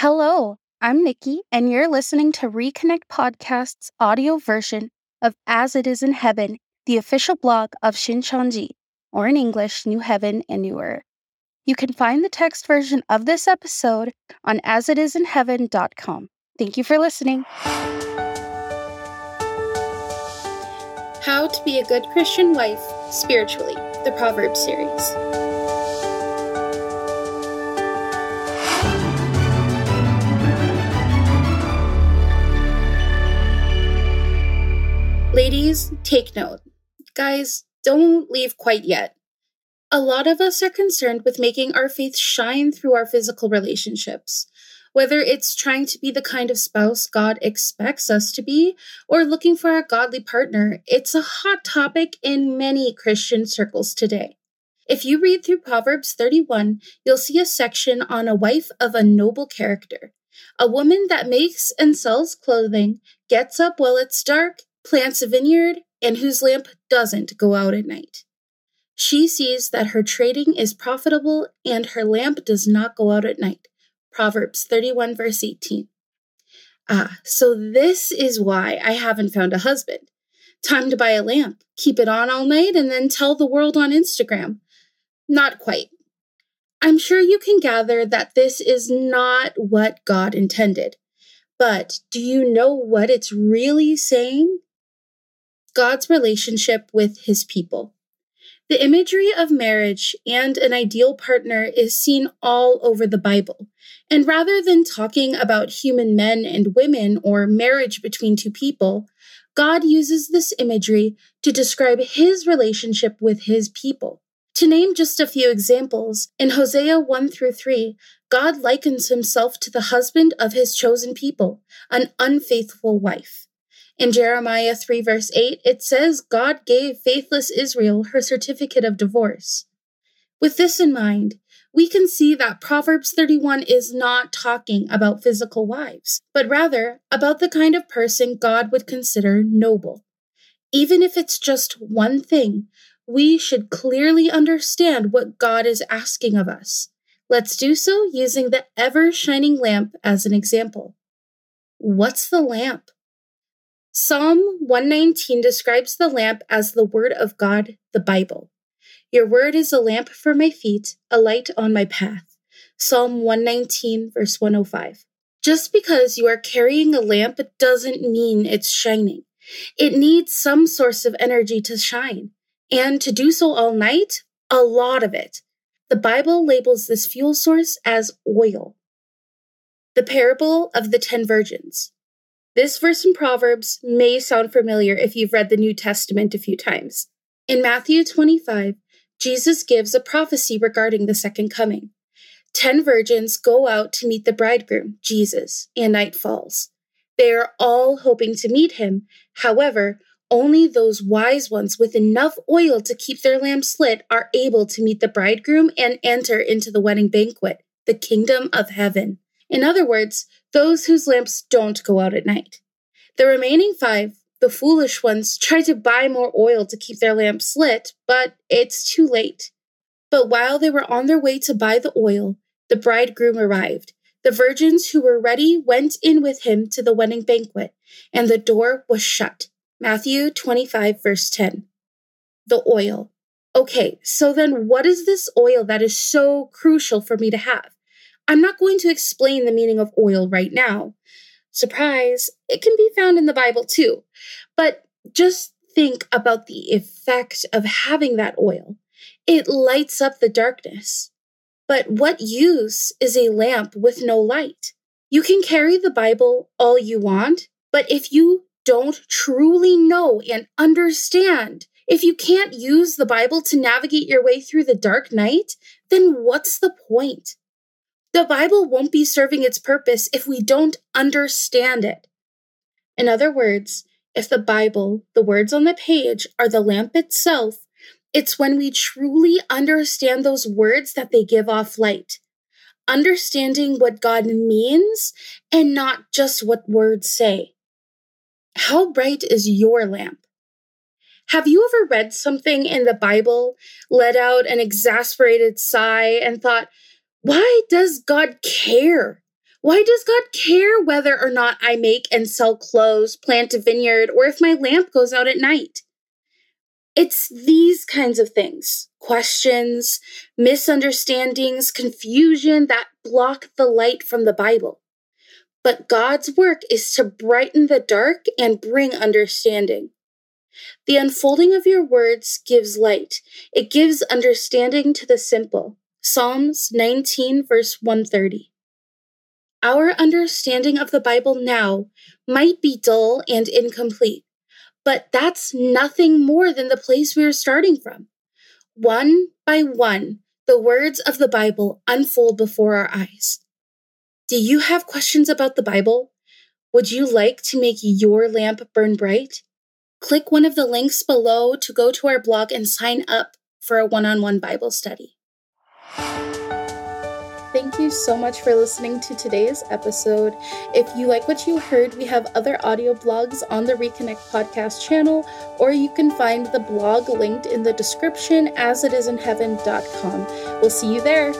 Hello, I'm Nikki, and you're listening to Reconnect Podcast's audio version of As It Is in Heaven, the official blog of Shincheonji, or in English, New Heaven and New Earth. You can find the text version of this episode on asitisinheaven.com. Thank you for listening. How to Be a Good Christian Wife Spiritually, the Proverbs series. Ladies, take note. Guys, don't leave quite yet. A lot of us are concerned with making our faith shine through our physical relationships. Whether it's trying to be the kind of spouse God expects us to be or looking for a godly partner, it's a hot topic in many Christian circles today. If you read through Proverbs 31, you'll see a section on a wife of a noble character, a woman that makes and sells clothing, gets up while it's dark, plants a vineyard, and whose lamp doesn't go out at night. She sees that her trading is profitable and her lamp does not go out at night. Proverbs 31, verse 18. Ah, so this is why I haven't found a husband. Time to buy a lamp, keep it on all night, and then tell the world on Instagram. Not quite. I'm sure you can gather that this is not what God intended. But do you know what it's really saying? God's relationship with his people. The imagery of marriage and an ideal partner is seen all over the Bible. And rather than talking about human men and women or marriage between two people, God uses this imagery to describe his relationship with his people. To name just a few examples, in Hosea 1 through 3, God likens himself to the husband of his chosen people, an unfaithful wife. In Jeremiah 3, verse 8, it says God gave faithless Israel her certificate of divorce. With this in mind, we can see that Proverbs 31 is not talking about physical wives, but rather about the kind of person God would consider noble. Even if it's just one thing, we should clearly understand what God is asking of us. Let's do so using the ever shining lamp as an example. What's the lamp? Psalm 119 describes the lamp as the Word of God, the Bible. Your word is a lamp for my feet, a light on my path. Psalm 119, verse 105. Just because you are carrying a lamp doesn't mean it's shining. It needs some source of energy to shine, and to do so all night, a lot of it. The Bible labels this fuel source as oil. The parable of the ten virgins. This verse in Proverbs may sound familiar if you've read the New Testament a few times. In Matthew 25, Jesus gives a prophecy regarding the second coming. Ten virgins go out to meet the bridegroom, Jesus, and night falls. They are all hoping to meet him. However, only those wise ones with enough oil to keep their lamps lit are able to meet the bridegroom and enter into the wedding banquet, the kingdom of heaven. In other words, those whose lamps don't go out at night. The remaining five, the foolish ones, try to buy more oil to keep their lamps lit, but it's too late. But while they were on their way to buy the oil, the bridegroom arrived. The virgins who were ready went in with him to the wedding banquet, and the door was shut. Matthew 25, verse 10. The oil. Okay, so then what is this oil that is so crucial for me to have? I'm not going to explain the meaning of oil right now. Surprise, it can be found in the Bible too. But just think about the effect of having that oil. It lights up the darkness. But what use is a lamp with no light? You can carry the Bible all you want, but if you don't truly know and understand, if you can't use the Bible to navigate your way through the dark night, then what's the point? The Bible won't be serving its purpose if we don't understand it. In other words, if the Bible, the words on the page, are the lamp itself, it's when we truly understand those words that they give off light. Understanding what God means and not just what words say. How bright is your lamp? Have you ever read something in the Bible, let out an exasperated sigh, and thought, why does God care? Why does God care whether or not I make and sell clothes, plant a vineyard, or if my lamp goes out at night? It's these kinds of things questions, misunderstandings, confusion that block the light from the Bible. But God's work is to brighten the dark and bring understanding. The unfolding of your words gives light, it gives understanding to the simple. Psalms 19, verse 130. Our understanding of the Bible now might be dull and incomplete, but that's nothing more than the place we are starting from. One by one, the words of the Bible unfold before our eyes. Do you have questions about the Bible? Would you like to make your lamp burn bright? Click one of the links below to go to our blog and sign up for a one on one Bible study. Thank you so much for listening to today's episode. If you like what you heard, we have other audio blogs on the Reconnect podcast channel, or you can find the blog linked in the description as it is in heaven.com. We'll see you there.